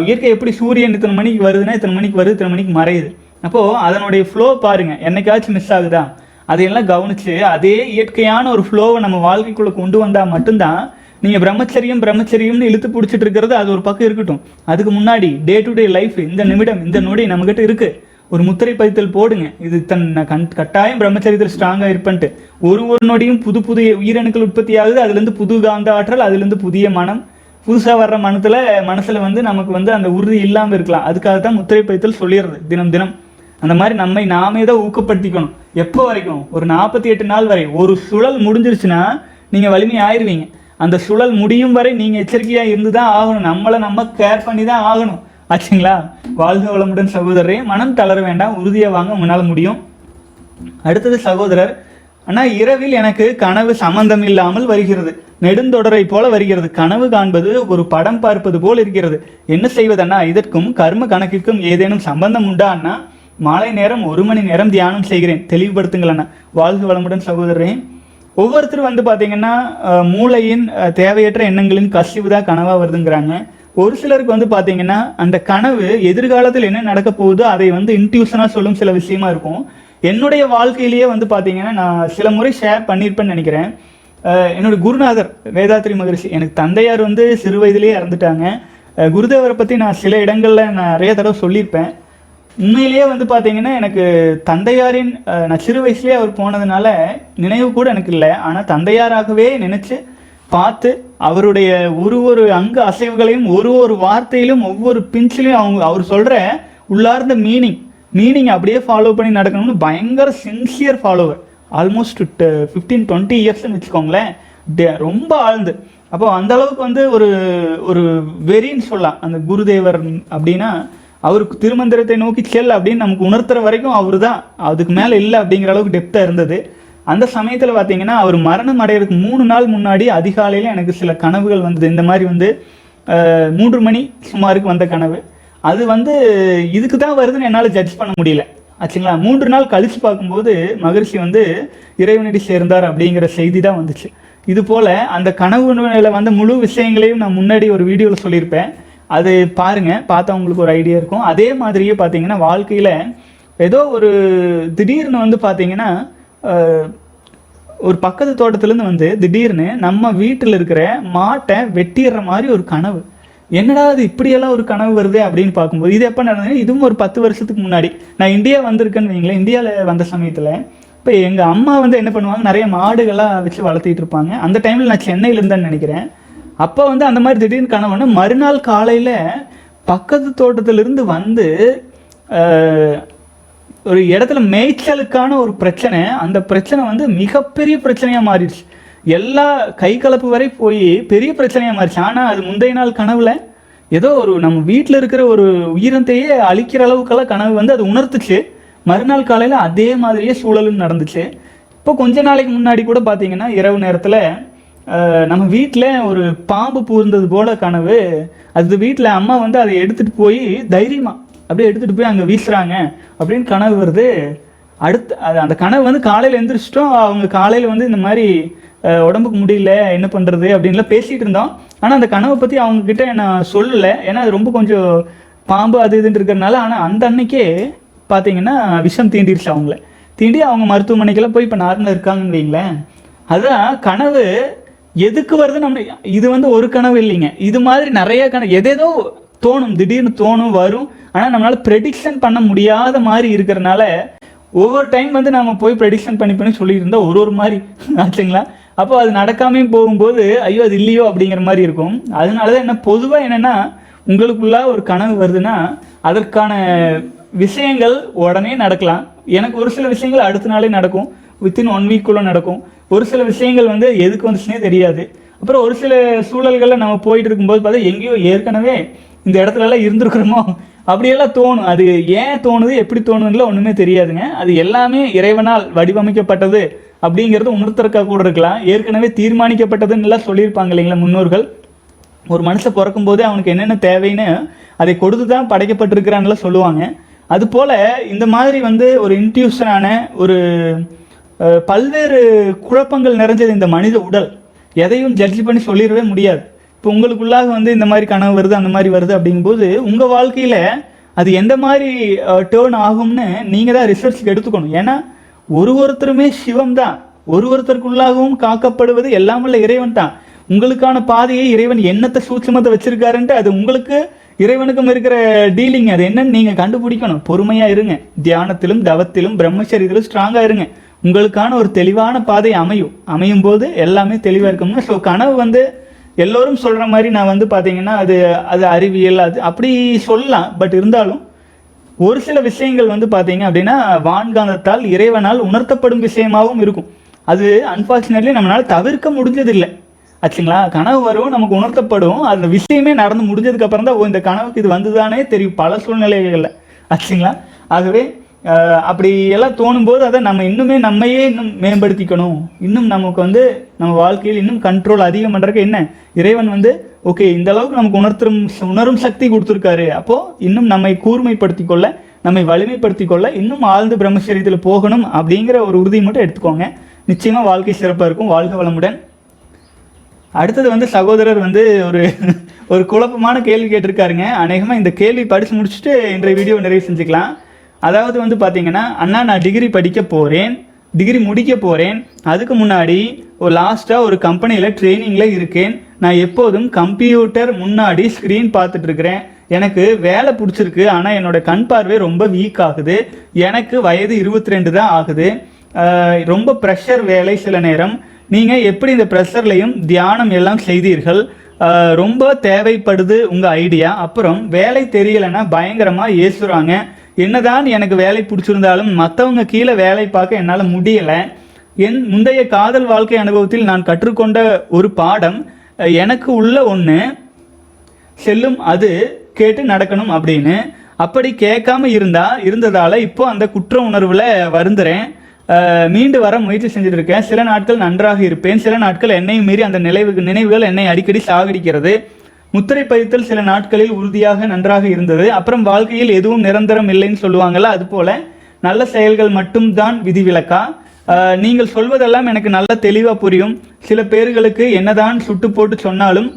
இயற்கை எப்படி சூரியன் இத்தனை மணிக்கு வருதுன்னா இத்தனை மணிக்கு வருது இத்தனை மணிக்கு மறையுது. அப்போ அதனுடைய ஃப்ளோ பாருங்க. என்னைக்காச்சும் மிஸ் ஆகுதா? அதையெல்லாம் கவனிச்சு அதே இயற்கையான ஒரு ஃப்ளோவை நம்ம வாழ்க்கைக்குள்ள கொண்டு வந்தா மட்டும்தான் நீங்கள் பிரம்மச்சரியம் பிரம்மச்சரியம்னு இழுத்து பிடிச்சிட்டு இருக்கிறது அது ஒரு பக்கம் இருக்கட்டும். அதுக்கு முன்னாடி டே டு டே லைஃப் இந்த நிமிடம் இந்த நொடி நம்மகிட்ட இருக்கு. ஒரு முத்திரை பதித்தல் போடுங்க. இது தன் கண் கட்டாயம் பிரம்மச்சரியத்தில் ஸ்ட்ராங்காக இருப்பேன்ட்டு. ஒரு ஒரு நொடியும் புது புது உயிரணுக்கள் உற்பத்தி ஆகுது அதுலேருந்து புது காந்த ஆற்றல் அதுலேருந்து புதிய மனம். புதுசாக வர்ற மனத்தில் மனசில் வந்து நமக்கு வந்து அந்த உறுதி இல்லாமல் இருக்கலாம். அதுக்காக தான் முத்திரை பதித்தல் சொல்லிடுறது தினம் தினம். அந்த மாதிரி நம்மை நாமே தான் ஊக்கப்படுத்திக்கணும். எப்போ வரைக்கும்? ஒரு நாற்பத்தி எட்டு நாள் வரை. ஒரு சுழல் முடிஞ்சிருச்சுன்னா நீங்கள் வலிமை ஆயிடுவீங்க அந்த சுழல் முடியும் வரை நீங்கள் எச்சரிக்கையாக இருந்து தான் ஆகணும். நம்மளை நம்ம கேர் பண்ணி தான் ஆகணும். ஆச்சுங்களா? வாழ்க வளமுடன் சகோதரரே. மனம் தளர வேண்டாம். உறுதியாக வாங்க உங்களால முடியும். அடுத்தது சகோதரர் அண்ணா இரவில் எனக்கு கனவு சம்பந்தம் இல்லாமல் வருகிறது. நெடுந்தொடரை போல வருகிறது. கனவு காண்பது ஒரு படம் பார்ப்பது போல் இருக்கிறது. என்ன செய்வதண்ணா? இதற்கும் கர்ம கணக்கிற்கும் ஏதேனும் சம்பந்தம் உண்டா அண்ணா? மாலை நேரம் ஒரு மணி நேரம் தியானம் செய்கிறேன். தெளிவுபடுத்துங்கள் அண்ணா. வாழ்க வளமுடன் சகோதரரே. ஒவ்வொருத்தரும் வந்து பார்த்தீங்கன்னா மூளையின் தேவையற்ற எண்ணங்களின் கசிவு தான் கனவாக வருதுங்கிறாங்க. ஒரு சிலருக்கு வந்து பார்த்தீங்கன்னா அந்த கனவு எதிர்காலத்தில் என்ன நடக்க போகுதோ அதை வந்து இன்ட்யூஷனாக சொல்லும் சில விஷயமா இருக்கும். என்னுடைய வாழ்க்கையிலேயே வந்து பார்த்தீங்கன்னா நான் சில முறை ஷேர் பண்ணியிருப்பேன்னு நினைக்கிறேன். என்னோட குருநாதர் வேதாத்ரி மகரிஷி எனக்கு தந்தையார் வந்து சிறு வயதிலேயே இறந்துட்டாங்க. குருதேவரை பற்றி நான் சில இடங்களில் நான் நிறைய தடவை சொல்லியிருப்பேன். உண்மையிலேயே வந்து பார்த்தீங்கன்னா எனக்கு தந்தையாரின் நான் சிறு வயசுலேயே அவர் போனதுனால நினைவு கூட எனக்கு இல்லை. ஆனால் தந்தையாராகவே நினச்சி பார்த்து அவருடைய ஒரு ஒரு அங்கு அசைவுகளையும் ஒரு ஒரு வார்த்தையிலும் ஒவ்வொரு பிஞ்சிலையும் அவங்க அவர் சொல்கிற உள்ளார்ந்த மீனிங் மீனிங் அப்படியே ஃபாலோ பண்ணி நடக்கணும்னு பயங்கர sincere follower almost fifteen twenty இயர்ஸ்னு வச்சுக்கோங்களேன். டே- ரொம்ப ஆழ்ந்து. அப்போ அந்த அளவுக்கு வந்து ஒரு ஒரு வெறின்னு சொல்லலாம். அந்த குருதேவர் அப்படின்னா அவருக்கு திருமந்திரத்தை நோக்கி செல் அப்படின்னு நமக்கு உணர்த்துற வரைக்கும் அவர் தான் அதுக்கு மேலே இல்லை அப்படிங்கிற அளவுக்கு டெப்த்தாக இருந்தது. அந்த சமயத்தில் பார்த்தீங்கன்னா அவர் மரணம் அடையிறதுக்கு மூணு நாள் முன்னாடி அதிகாலையில் எனக்கு சில கனவுகள் வந்தது. இந்த மாதிரி வந்து மூன்று மணி சுமாருக்கு வந்த கனவு. அது வந்து இதுக்கு தான் வருதுன்னு என்னால் ஜட்ஜ் பண்ண முடியல. ஆச்சுங்களா? மூன்று நாள் கழிச்சு பார்க்கும்போது மகிழ்ச்சி வந்து இறைவனடி சேர்ந்தார் அப்படிங்கிற செய்தி தான் வந்துச்சு. இது போல் அந்த கனவு வந்த முழு விஷயங்களையும் நான் முன்னாடி ஒரு வீடியோவில் சொல்லியிருப்பேன். அது பாருங்கள் பார்த்தா உங்களுக்கு ஒரு ஐடியா இருக்கும். அதே மாதிரியே பார்த்தீங்கன்னா வாழ்க்கையில் ஏதோ ஒரு திடீர்னு வந்து பார்த்தீங்கன்னா ஒரு பக்கத்து தோட்டத்துலேருந்து வந்து திடீர்னு நம்ம வீட்டில் இருக்கிற மாட்டை வெட்டிடுற மாதிரி ஒரு கனவு. என்னடா அது இப்படியெல்லாம் ஒரு கனவு வருது அப்படின்னு பார்க்கும்போது இது எப்போ நடந்தது இதுவும் ஒரு பத்து வருஷத்துக்கு முன்னாடி. நான் இந்தியா வந்திருக்கேன்னு வைங்களேன் இந்தியாவில் வந்த சமயத்தில் இப்போ எங்கள் அம்மா வந்து என்ன பண்ணுவாங்க நிறைய மாடுகள்லாம் வச்சு வளர்த்திட்டு இருப்பாங்க. அந்த டைமில் நான் சென்னையில் இருந்தேன்னு நினைக்கிறேன். அப்போ வந்து அந்த மாதிரி திடீர்னு கணவன் மறுநாள் காலையில் பக்கத்து தோட்டத்திலிருந்து வந்து ஒரு இடத்துல மேய்ச்சலுக்கான ஒரு பிரச்சனை அந்த பிரச்சனை வந்து மிகப்பெரிய பிரச்சனையாக மாறிடுச்சு. எல்லா கை கலப்பு வரை போய் பெரிய பிரச்சனையாக மாறிடுச்சு. ஆனால் அது முந்தைய நாள் கனவுல ஏதோ ஒரு நம்ம வீட்டில் இருக்கிற ஒரு உயிரத்தையே அழிக்கிற அளவுக்கெல்லாம் கனவு வந்து அது உணர்த்துச்சு. மறுநாள் காலையில் அதே மாதிரியே சூழலும் நடந்துச்சு. இப்போ கொஞ்ச நாளைக்கு முன்னாடி கூட பார்த்தீங்கன்னா இரவு நேரத்தில் நம்ம வீட்டில் ஒரு பாம்பு பூர்ந்தது போல கனவு. அது வீட்டில் அம்மா வந்து அதை எடுத்துட்டு போய் தைரியமாக அப்படியே எடுத்துகிட்டு போய் அங்கே வீசுகிறாங்க அப்படின்னு கனவு வருது. அடுத்து அது அந்த கனவு வந்து காலையில் எழுந்திரிச்சிட்டோம் அவங்க காலையில் வந்து இந்த மாதிரி உடம்புக்கு முடியல என்ன பண்ணுறது அப்படின்லாம் பேசிகிட்டு இருந்தோம். ஆனால் அந்த கனவை பற்றி அவங்கக்கிட்ட நான் சொல்லலை. ஏன்னா அது ரொம்ப கொஞ்சம் பாம்பு அது இதுன்னு இருக்கிறதுனால ஆனால் அந்த அன்னைக்கே பார்த்தீங்கன்னா விஷம் தீண்டிருச்சு அவங்கள. தீண்டி அவங்க மருத்துவமனைக்கெல்லாம் போய் இப்போ நார்மலாக இருக்காங்கன்னு வைங்களேன். அதுதான் கனவு எதுக்கு வருது நம்ம இது வந்து ஒரு கனவு இல்லைங்க. இது மாதிரி நிறைய கனவு எதேதோ தோணும் திடீர்னு தோணும் வரும். ஆனால் நம்மளால் ப்ரெடிக்ஷன் பண்ண முடியாத மாதிரி இருக்கிறனால ஒவ்வொரு டைம் வந்து நம்ம போய் ப்ரெடிக்ஷன் பண்ணி பண்ணி சொல்லியிருந்தா ஒரு ஒரு மாதிரி ஆச்சுங்களா? அப்போ அது நடக்காமையும் போகும்போது ஐயோ அது இல்லையோ அப்படிங்கிற மாதிரி இருக்கும். அதனால தான் என்ன பொதுவாக என்னென்னா உங்களுக்குள்ளே ஒரு கனவு வருதுன்னா அதற்கான விஷயங்கள் உடனே நடக்கலாம். எனக்கு ஒரு சில விஷயங்கள் அடுத்த நாளே நடக்கும். வித்தின் ஒன் வீக்குள்ளே நடக்கும். ஒரு சில விஷயங்கள் வந்து எதுக்கு வந்துச்சுனே தெரியாது. அப்புறம் ஒரு சில சூழல்களில் நம்ம போயிட்டு இருக்கும்போது பார்த்தா எங்கேயோ ஏற்கனவே இந்த இடத்துலலாம் இருந்திருக்கிறோமோ? அப்படியெல்லாம் தோணும். அது ஏன் தோணுது? எப்படி தோணுதுங்களோ ஒன்றுமே தெரியாதுங்க. அது எல்லாமே இறைவனால் வடிவமைக்கப்பட்டது அப்படிங்கிறது உணர்த்தறக்காக கூட இருக்கலாம். ஏற்கனவே தீர்மானிக்கப்பட்டதுன்னு எல்லாம் சொல்லியிருப்பாங்க இல்லைங்களா முன்னோர்கள்? ஒரு மனுஷன் பிறக்கும்போது அவனுக்கு என்னென்ன தேவைன்னு அதை கொடுத்து தான் படைக்கப்பட்டிருக்கிறான்லாம் சொல்லுவாங்க. அதுபோல் இந்த மாதிரி வந்து ஒரு இன்ட்யூஷனான ஒரு பல்வேறு குழப்பங்கள் நிறைஞ்சது இந்த மனித உடல். எதையும் ஜட்ஜ் பண்ணி சொல்லிடவே முடியாது. இப்போ உங்களுக்குள்ளாக வந்து இந்த மாதிரி கனவு வருது அந்த மாதிரி வருது அப்படிங்கும்போது உங்கள் வாழ்க்கையில் அது எந்த மாதிரி டேர்ன் ஆகும்னு நீங்கள் தான் ரிசர்ச்சுக்கு எடுத்துக்கணும். ஏன்னா ஒரு ஒருத்தருமே சிவம் தான். ஒரு ஒருத்தருக்குள்ளாகவும் காக்கப்படுவது எல்லாம் உள்ள இறைவன் தான். உங்களுக்கான பாதையை இறைவன் என்னத்தை சூட்சமத்தை வச்சிருக்காருன்ட்டு அது உங்களுக்கு இறைவனுக்கும் இருக்கிற டீலிங் அது என்னன்னு நீங்கள் கண்டுபிடிக்கணும். பொறுமையாக இருங்க. தியானத்திலும் தவத்திலும் பிரம்மச்சரியத்திலும் ஸ்ட்ராங்காக இருங்க. உங்களுக்கான ஒரு தெளிவான பாதை அமையும். அமையும் போது எல்லாமே தெளிவாக இருக்கும்னா ஸோ கனவு வந்து எல்லோரும் சொல்கிற மாதிரி நான் வந்து பார்த்தீங்கன்னா அது அது அறிவியல் அது அப்படி சொல்லலாம். பட் இருந்தாலும் ஒரு சில விஷயங்கள் வந்து பார்த்தீங்க அப்படின்னா வான்காந்தத்தால் இறைவனால் உணர்த்தப்படும் விஷயமாகவும் இருக்கும். அது அன்ஃபார்ச்சுனேட்லி நம்மளால் தவிர்க்க முடிஞ்சதில்லை. ஆச்சுங்களா? கனவு வரும் நமக்கு உணர்த்தப்படும். அந்த விஷயமே நடந்து முடிஞ்சதுக்கப்புறம் தான் ஓ இந்த கனவுக்கு இது வந்துதானே தெரியும். பல சூழ்நிலைகளில். ஆச்சுங்களா? ஆகவே அப்படி எல்லாம் தோணும்போது அதை நம்ம இன்னுமே நம்மையே இன்னும் மேம்படுத்திக்கணும். இன்னும் நமக்கு வந்து நம்ம வாழ்க்கையில் இன்னும் கண்ட்ரோல் அதிகம் பண்ணுறதுக்கு என்ன? இறைவன் வந்து ஓகே இந்த அளவுக்கு நமக்கு உணர்த்தும் உணரும் சக்தி கொடுத்துருக்காரு. அப்போது இன்னும் நம்மை கூர்மைப்படுத்தி கொள்ள நம்மை வலிமைப்படுத்தி கொள்ள இன்னும் ஆழ்ந்து பிரம்மச்சரியத்தில் போகணும் அப்படிங்கிற ஒரு உறுதி மட்டும் எடுத்துக்கோங்க. நிச்சயமாக வாழ்க்கை சிறப்பாக இருக்கும். வாழ்க வளமுடன். அடுத்தது வந்து சகோதரர் வந்து ஒரு ஒரு குழப்பமான கேள்வி கேட்டிருக்காருங்க. அநேகமாக இந்த கேள்வி படித்து முடிச்சுட்டு இன்றைய வீடியோ நிறைவு செஞ்சுக்கலாம். அதாவது வந்து பார்த்தீங்கன்னா அண்ணா நான் டிகிரி படிக்க போகிறேன் டிகிரி முடிக்க போகிறேன் அதுக்கு முன்னாடி ஒரு லாஸ்ட்டாக ஒரு கம்பெனியில் ட்ரைனிங்கில் இருக்கேன். நான் எப்போதும் கம்ப்யூட்டர் முன்னாடி ஸ்க்ரீன் பார்த்துட்ருக்கிறேன் எனக்கு வேலை பிடிச்சிருக்கு ஆனால் என்னோடய கண் பார்வை ரொம்ப வீக் ஆகுது. எனக்கு வயது இருபத்தி ரெண்டு தான் ஆகுது. ரொம்ப ப்ரெஷர் வேலை சில நேரம். நீங்கள் எப்படி இந்த ப்ரெஷர்லையும் தியானம் எல்லாம் செய்தீர்கள்? ரொம்ப தேவைப்படுது உங்கள் ஐடியா அப்புறம் வேலை தெரியலைன்னா பயங்கரமாக ஏசுறாங்க. என்னதான் எனக்கு வேலை பிடிச்சிருந்தாலும் மற்றவங்க கீழே வேலை பார்க்க என்னால் முடியலை. என் முந்தைய காதல் வாழ்க்கை அனுபவத்தில் நான் கற்றுக்கொண்ட ஒரு பாடம் எனக்கு உள்ள ஒன்று செல்லும் அது கேட்டு நடக்கணும் அப்படின்னு. அப்படி கேட்காம இருந்தா இருந்ததால இப்போ அந்த குற்ற உணர்வில் வருந்துறேன். மீண்டு வர முயற்சி செஞ்சுட்டு இருக்கேன். சில நாட்கள் நன்றாக இருப்பேன். சில நாட்கள் என்னையும் மீறி அந்த நினைவு நினைவுகள் என்னை அடிக்கடி சாகடிக்கிறது. முத்திரை பதித்தல் சில நாட்களில் உறுதியாக நன்றாக இருந்தது. அப்புறம் வாழ்க்கையில் எதுவும் நிரந்தரம் இல்லைன்னு சொல்லுவாங்கல்ல அது போல நல்ல செயல்கள் மட்டும்தான் விதிவிலக்கா? நீங்கள் சொல்வதெல்லாம் எனக்கு நல்ல தெளிவாக புரியும். சில பேர்களுக்கு என்னதான் சுட்டு போட்டு சொன்னாலும்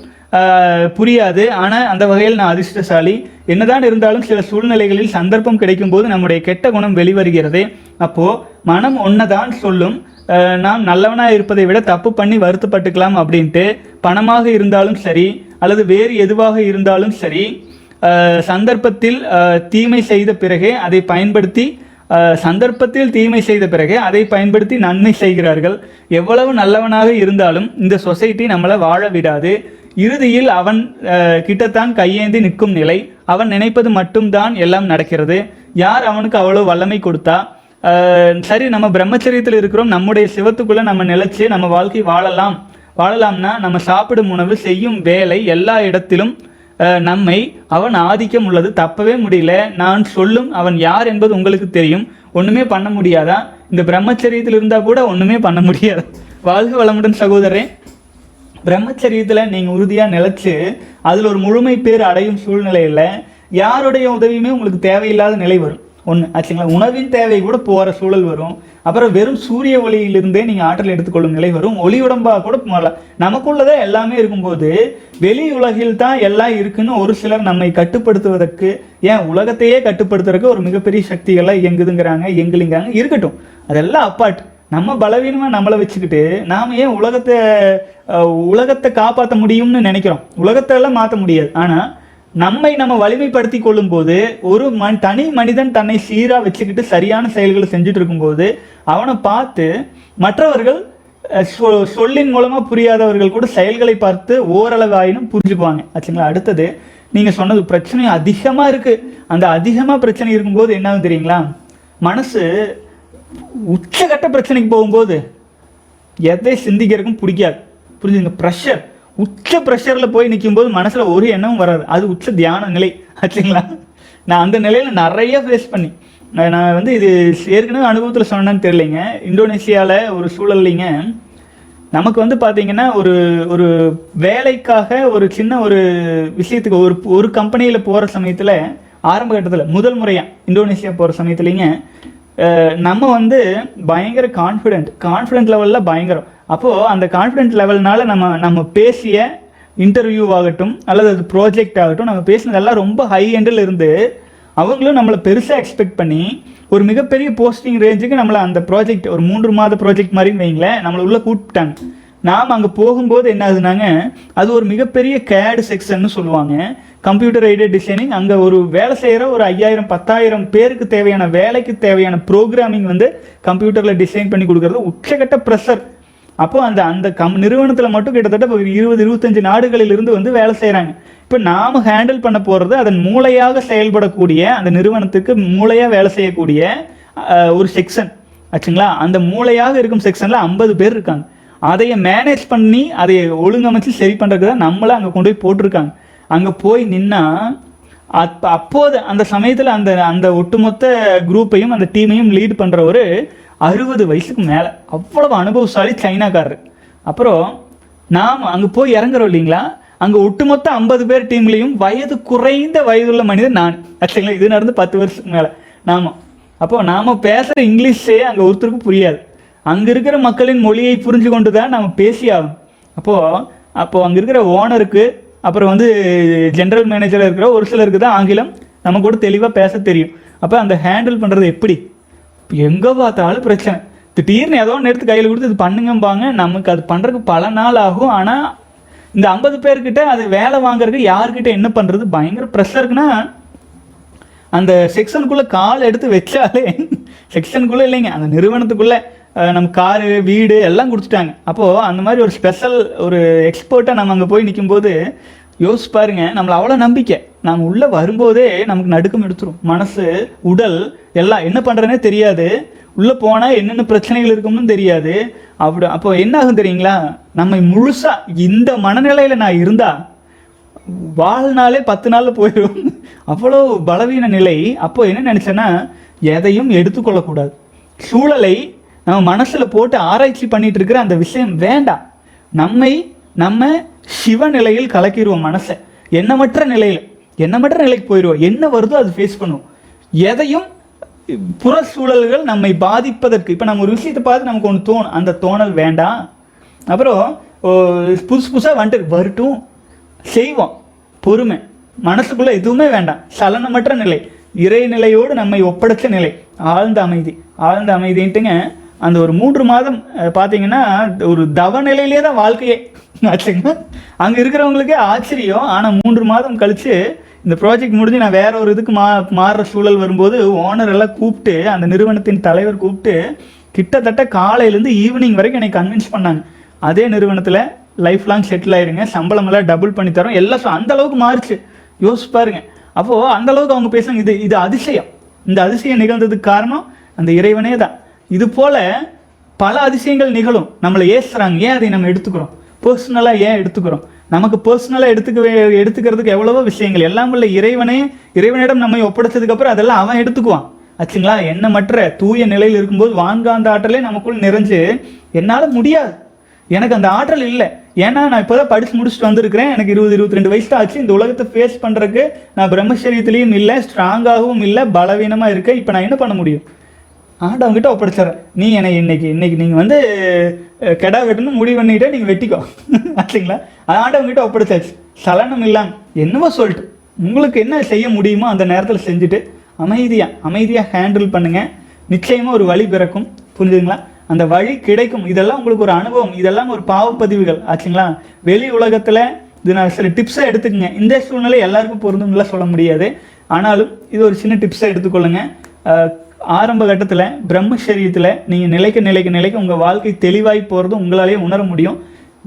புரியாது. ஆனால் அந்த வகையில் நான் அதிர்ஷ்டசாலி. என்னதான் இருந்தாலும் சில சூழ்நிலைகளில் சந்தர்ப்பம் கிடைக்கும் போது நம்முடைய கெட்ட குணம் வெளிவருகிறது. அப்போ மனம் ஒன்னதான் சொல்லும். நாம் நல்லவனாக இருப்பதை விட தப்பு பண்ணி வருத்தப்பட்டுக்கலாம் அப்படின்ட்டு பணமாக இருந்தாலும் சரி அல்லது வேறு எதுவாக இருந்தாலும் சரி சந்தர்ப்பத்தில் தீமை செய்த பிறகே அதை பயன்படுத்தி சந்தர்ப்பத்தில் தீமை செய்த பிறகு அதை பயன்படுத்தி நன்மை செய்கிறார்கள். எவ்வளவு நல்லவனாக இருந்தாலும் இந்த சொசைட்டி நம்மளை வாழ விடாது. இறுதியில் அவன் கிட்டத்தான் கையேந்தி நிற்கும் நிலை அவன் நினைப்பது மட்டும்தான் எல்லாம் நடக்கிறது. யார் அவனுக்கு அவ்வளோ வல்லமை கொடுத்தா? சரி நம்ம பிரம்மச்சரியத்தில் இருக்கிறோம் நம்முடைய சிவத்துக்குள்ளே நம்ம நிலச்சி நம்ம வாழ்க்கை வாழலாம். வாழலாம்னா நம்ம சாப்பிடும் உணவு செய்யும் வேலை எல்லா இடத்திலும் நம்மை அவன் ஆதிக்கம் உள்ளது. தப்பவே முடியல. நான் சொல்லும் அவன் யார் என்பது உங்களுக்கு தெரியும். ஒன்றுமே பண்ண முடியாதா? இந்த பிரம்மச்சரியத்தில் இருந்தால் கூட ஒன்றுமே பண்ண முடியாது. வாழ்க வளமுடன் சகோதரே பிரம்மச்சரியத்தில் நீங்கள் உறுதியாக நிலச்சி அதில் ஒரு முழுமை பேர் அடையும் சூழ்நிலையில் யாருடைய உதவியுமே உங்களுக்கு தேவையில்லாத நிலை வரும். ஒன்று ஆச்சுங்களா உணவின் தேவை கூட போகிற சூழல் வரும். அப்புறம் வெறும் சூரிய ஒளியிலிருந்தே நீங்கள் ஆற்றல் எடுத்துக்கொள்ளும் நிலை வரும். ஒளி உடம்பாக கூட மாறலாம் நமக்குள்ளதே எல்லாமே இருக்கும்போது வெளி உலகில் தான் எல்லாம் இருக்குன்னு ஒரு சிலர் நம்மை கட்டுப்படுத்துவதற்கு ஏன் உலகத்தையே கட்டுப்படுத்துறதுக்கு ஒரு மிகப்பெரிய சக்திகள்லாம் இயங்குதுங்கிறாங்க இயங்குலிங்கிறாங்க இருக்கட்டும். அதெல்லாம் அப்பாட். நம்ம பலவீனமாக நம்மளை வச்சுக்கிட்டு நாம் ஏன் உலகத்தை உலகத்தை காப்பாற்ற முடியும்னு நினைக்கிறோம். உலகத்தை எல்லாம் மாற்ற முடியாது. ஆனால் நம்மை நம்ம வலிமைப்படுத்தி கொள்ளும்போது ஒரு மண் தனி மனிதன் தன்னை சீராக வச்சுக்கிட்டு சரியான செயல்களை செஞ்சுட்டு இருக்கும்போது அவனை பார்த்து மற்றவர்கள் சொ- சொல்லின் மூலமாக புரியாதவர்கள் கூட செயல்களை பார்த்து ஓரளவு ஆயினும் புரிஞ்சுக்குவாங்க. ஆச்சுங்களா? அடுத்தது நீங்கள் சொன்னது பிரச்சனை அதிகமாக இருக்குது அந்த அதிகமாக பிரச்சனை இருக்கும்போது என்ன தெரியுங்களா? மனசு உச்சகட்ட பிரச்சனைக்கு போகும்போது எதை சிந்திக்கிறதுக்கும் பிடிக்காது. புரிஞ்சுங்க? ப்ரெஷர் உச்ச ப்ரெஷரில் போய் நிற்கும்போது மனசில் ஒரு எண்ணமும் வராது. அது உச்ச தியான நிலை. ஆச்சுங்களா நான் அந்த நிலையில் நிறைய ஃபேஸ் பண்ணி. நான் வந்து இது ஏற்கனவே அனுபவத்தில் சொன்னேன்னு தெரியலைங்க. இந்தோனேஷியாவில் ஒரு சூழல்லைங்க. நமக்கு வந்து பார்த்தீங்கன்னா ஒரு ஒரு வேலைக்காக ஒரு சின்ன ஒரு விஷயத்துக்கு ஒரு ஒரு கம்பெனியில் போகிற சமயத்தில் ஆரம்ப கட்டத்தில் முதல் முறையாக இந்தோனேஷியா போகிற சமயத்துலேங்க நம்ம வந்து பயங்கர கான்ஃபிடென்ட் கான்ஃபிடென்ட் லெவலில் பயங்கரம். அப்போது அந்த கான்ஃபிடென்ட் லெவல்னால நம்ம நம்ம பேசிய இன்டர்வியூ ஆகட்டும் அல்லது அது ப்ராஜெக்ட் ஆகட்டும் நம்ம பேசினதெல்லாம் ரொம்ப ஹை எண்டில் இருந்து அவங்களும் நம்மளை பெருசாக எக்ஸ்பெக்ட் பண்ணி ஒரு மிகப்பெரிய போஸ்டிங் ரேஞ்சுக்கு நம்மளை அந்த ப்ராஜெக்ட் ஒரு மூன்று மாத ப்ராஜெக்ட் மாதிரின்னு வைங்களேன் நம்மளை உள்ளே கூப்பிட்டாங்க. நாம் அங்கே போகும்போது என்ன ஆகுதுனாங்க அது ஒரு மிகப்பெரிய கேடு செக்ஷன்னு சொல்லுவாங்க. கம்ப்யூட்டர் எய்டட் டிசைனிங் அங்கே ஒரு வேலை செய்கிற ஒரு ஐயாயிரம் பத்தாயிரம் பேருக்கு தேவையான வேலைக்கு தேவையான ப்ரோக்ராமிங் வந்து கம்ப்யூட்டரில் டிசைன் பண்ணி கொடுக்குறது உச்சகட்ட ப்ரெஷர் அப்போ அந்த அந்த கம் நிறுவனத்தில் மட்டும் கிட்டத்தட்ட இப்போ இருபது இருபத்தஞ்சு நாடுகளில் இருந்து வந்து வேலை செய்கிறாங்க இப்போ நாம் ஹேண்டில் பண்ண போகிறது அதன் மூளையாக செயல்படக்கூடிய அந்த நிறுவனத்துக்கு மூளையாக வேலை செய்யக்கூடிய ஒரு செக்ஷன். ஆச்சுங்களா? அந்த மூளையாக இருக்கும் செக்ஷனில் ஐம்பது பேர் இருக்காங்க. அதையை மேனேஜ் பண்ணி அதை ஒழுங்கமைச்சு சரி பண்ணுறதுக்கு தான் நம்மளை அங்கே கொண்டு போய் போட்டிருக்காங்க. அங்கே போய் நின்னா அப்போ அப்போது அந்த சமயத்தில் அந்த அந்த ஒட்டுமொத்த குரூப்பையும் அந்த டீமையும் லீட் பண்ணுற ஒரு அறுபது வயசுக்கு மேலே. அவ்வளவு அனுபவசாலி சைனாக்காரர். அப்புறம் நாம் அங்கே போய் இறங்குறோம் இல்லைங்களா? அங்கே ஒட்டுமொத்த ஐம்பது பேர் டீம்லேயும் வயது குறைந்த வயதுள்ள மனிதன் நான். ஆக்சுவலா இது நடந்து பத்து வருஷத்துக்கு மேலே. நாம. அப்போ நாம் பேசுகிற இங்கிலீஷே அங்கே ஒருத்தருக்கும் புரியாது. அங்கே இருக்கிற மக்களின் மொழியை புரிஞ்சு கொண்டு தான் நம்ம பேசி ஆகும் அப்போது அப்போது அங்கே இருக்கிற ஓனருக்கு அப்புறம் வந்து ஜென்ரல் மேனேஜராக இருக்கிற ஒரு சிலருக்கு தான் ஆங்கிலம் நம்ம கூட தெளிவாக பேச தெரியும். அப்போ அந்த ஹேண்டில் பண்ணுறது எப்படி? எங்கே பார்த்தாலும் பிரச்சனை. திடீர்னு ஏதோ ஒன்று எடுத்து கையில் கொடுத்து இது பண்ணுங்கம்பாங்க. நமக்கு அது பண்ணுறதுக்கு பல நாள் ஆகும். ஆனால் இந்த ஐம்பது பேர்கிட்ட அது வேலை வாங்குறதுக்கு யார்கிட்ட என்ன பண்ணுறது பயங்கர ப்ரெஷருக்குன்னா அந்த செக்ஷனுக்குள்ளே கால் எடுத்து வச்சாலே செக்ஷனுக்குள்ளே இல்லைங்க. அந்த நிறுவனத்துக்குள்ளே நம்ம காரு வீடு எல்லாம் கொடுத்துட்டாங்க அப்போது அந்த மாதிரி ஒரு ஸ்பெஷல் ஒரு எக்ஸ்பர்ட்டாக நம்ம அங்கே போய் நிற்கும்போது யோசிச்சு பாருங்க. நம்மளை அவ்வளோ நம்பிக்கை. நாம் உள்ளே வரும்போதே நமக்கு நடுக்கம் எடுத்துரும். மனசு உடல் எல்லாம் என்ன பண்ணுறதுனே தெரியாது. உள்ளே போனால் என்னென்ன பிரச்சனைகள் இருக்கும்னு தெரியாது. அப்படி அப்போ என்ன ஆகும் தெரியுங்களா? நம்ம முழுசாக இந்த மனநிலையில் நான் இருந்தா வாழ்நாளே பத்து நாளில் போயிடும் அவ்வளோ பலவீன நிலை. அப்போ என்ன நினச்சேன்னா எதையும் எடுத்துக்கொள்ளக்கூடாது. சூழலை நம்ம மனசில் போட்டு ஆராய்ச்சி பண்ணிட்டு இருக்கிற அந்த விஷயம் வேண்டாம். நம்மை நம்ம சிவ நிலையில் கலக்கிடுவோம் மனசை. எண்ணமற்ற நிலையில். என்ன மட்டும் நிலைக்கு போயிடுவோம் என்ன வருதோ அது ஃபேஸ் பண்ணுவோம் எதையும் புற சூழல்கள் நம்மை பாதிப்பதற்கு இப்போ நம்ம ஒரு விஷயத்தை பார்த்து நமக்கு ஒன்று தோணும். அந்த தோணல் வேண்டாம். அப்புறம் புதுசு புதுசாக வந்துட்டு வரட்டும். செய்வோம். பொறுமை. மனசுக்குள்ளே எதுவுமே வேண்டாம். சலனமற்ற நிலை. இறைநிலையோடு நம்மை ஒப்படைச்ச நிலை. ஆழ்ந்த அமைதி. ஆழ்ந்த அமைதின்ட்டுங்க அந்த ஒரு மூன்று மாதம் பார்த்தீங்கன்னா ஒரு தவ நிலையிலே தான் வாழ்க்கையே. (laughs) ஆச்சுங்க அங்கே இருக்கிறவங்களுக்கே ஆச்சரியம். ஆனால் மூன்று மாதம் கழிச்சு இந்த ப்ராஜெக்ட் முடிஞ்சு நான் வேற ஒரு இதுக்கு மா மாறுற சூழல் வரும்போது ஓனர் எல்லாம் கூப்பிட்டு அந்த நிறுவனத்தின் தலைவர் கூப்பிட்டு கிட்டத்தட்ட காலையிலேருந்து ஈவினிங் வரைக்கும் என்னை கன்வின்ஸ் பண்ணாங்க. அதே நிறுவனத்தில் லைஃப் லாங் செட்டில் ஆயிருங்க சம்பளம் எல்லாம் டபுள் பண்ணி தரோம் எல்லாம் அந்த அளவுக்கு மாறுச்சு. யோசிச்சு பாருங்க. அப்போது அந்த அளவுக்கு அவங்க பேசுறாங்க இது இது அதிசயம். இந்த அதிசயம் நிகழ்ந்ததுக்கு காரணம் அந்த இறைவனே தான். இது போல பல அதிசயங்கள் நிகழும். நம்மளை ஏசுறாங்க ஏன் அதை நம்ம எடுத்துக்கிறோம்? பர்சனலாக ஏன் எடுத்துக்கிறோம்? நமக்கு பர்சனலாக எடுத்துக்க எடுத்துக்கிறதுக்கு எவ்வளவோ விஷயங்கள். எல்லாம் உள்ள இறைவனே இறைவனிடம் நம்மை ஒப்படைச்சதுக்கப்புறம் அதெல்லாம் அவன் எடுத்துக்குவான். ஆச்சுங்களா? மற்ற தூய நிலையில் இருக்கும்போது வான்காந்த ஆற்றலே நமக்குள் நிறைஞ்சு என்னால் முடியாது. எனக்கு அந்த ஆற்றல் இல்லை. ஏன்னா நான் இப்போதான் படித்து முடிச்சுட்டு வந்திருக்கிறேன். எனக்கு இருபது இருபத்தி ரெண்டு வயசு ஆச்சு. இந்த உலகத்தை ஃபேஸ் பண்ணுறதுக்கு நான் பிரம்மச்சரியத்துலேயும் இல்லை ஸ்ட்ராங்காகவும் இல்லை பலவீனமாக இருக்கேன். இப்போ நான் என்ன பண்ண முடியும்? ஆண்டவங்கிட்ட ஒப்படைச்சிடுறேன். நீ என்னை இன்னைக்கு இன்னைக்கு நீங்கள் வந்து கெடா வெட்டணும் முடிவு பண்ணிக்கிட்டே நீங்கள் வெட்டிக்கோ. (laughs) ஆச்சுங்களா அது ஆண்டவங்கிட்ட ஒப்படைச்சாச்சு. சலனம் இல்லாமல் என்னவோ சொல்லிட்டு உங்களுக்கு என்ன செய்ய முடியுமோ அந்த நேரத்தில் செஞ்சுட்டு அமைதியாக அமைதியாக ஹேண்டில் பண்ணுங்கள் நிச்சயமாக ஒரு வழி பிறக்கும். புரிஞ்சுதுங்களா? அந்த வழி கிடைக்கும். இதெல்லாம் உங்களுக்கு ஒரு அனுபவம். இதெல்லாம் ஒரு பாவப்பதிவுகள். ஆச்சுங்களா வெளி உலகத்தில் இது நான் சில டிப்ஸை எடுத்துக்கங்க. இந்த சூழ்நிலை எல்லாருக்கும் பொருந்தும்லாம் சொல்ல முடியாது. ஆனாலும் இது ஒரு சின்ன டிப்ஸை எடுத்துக்கொள்ளுங்க. ஆரம்ப கட்டத்தில் பிரம்மச்சரியத்தில் நீங்கள் நிலைக்க நிலைக்க நிலைக்க உங்கள் வாழ்க்கை தெளிவாகி போகிறது உங்களாலேயே உணர முடியும்.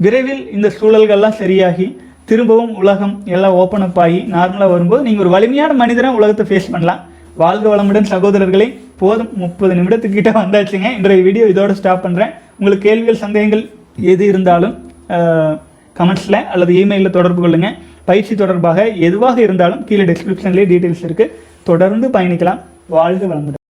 விரைவில் இந்த சூழல்கள்லாம் சரியாகி திரும்பவும் உலகம் எல்லாம் ஓப்பன் அப் ஆகி நார்மலாக வரும்போது நீங்கள் ஒரு வலிமையான மனிதனாக உலகத்தை ஃபேஸ் பண்ணலாம். வாழ்க வளமுடன் சகோதரர்களே போதும் முப்பது நிமிடத்துக்கிட்ட வந்தாச்சுங்க. இன்றைய வீடியோ இதோட ஸ்டாப் பண்ணுறேன் உங்களுக்கு கேள்விகள் சந்தேகங்கள் எது இருந்தாலும் கமெண்ட்ஸில் அல்லது இமெயிலில் தொடர்பு கொள்ளுங்கள் பயிற்சி தொடர்பாக எதுவாக இருந்தாலும் கீழே டிஸ்கிரிப்ஷன்லேயே டீட்டெயில்ஸ் இருக்குது தொடர்ந்து பயணிக்கலாம். வாழ்க வளமுடன்.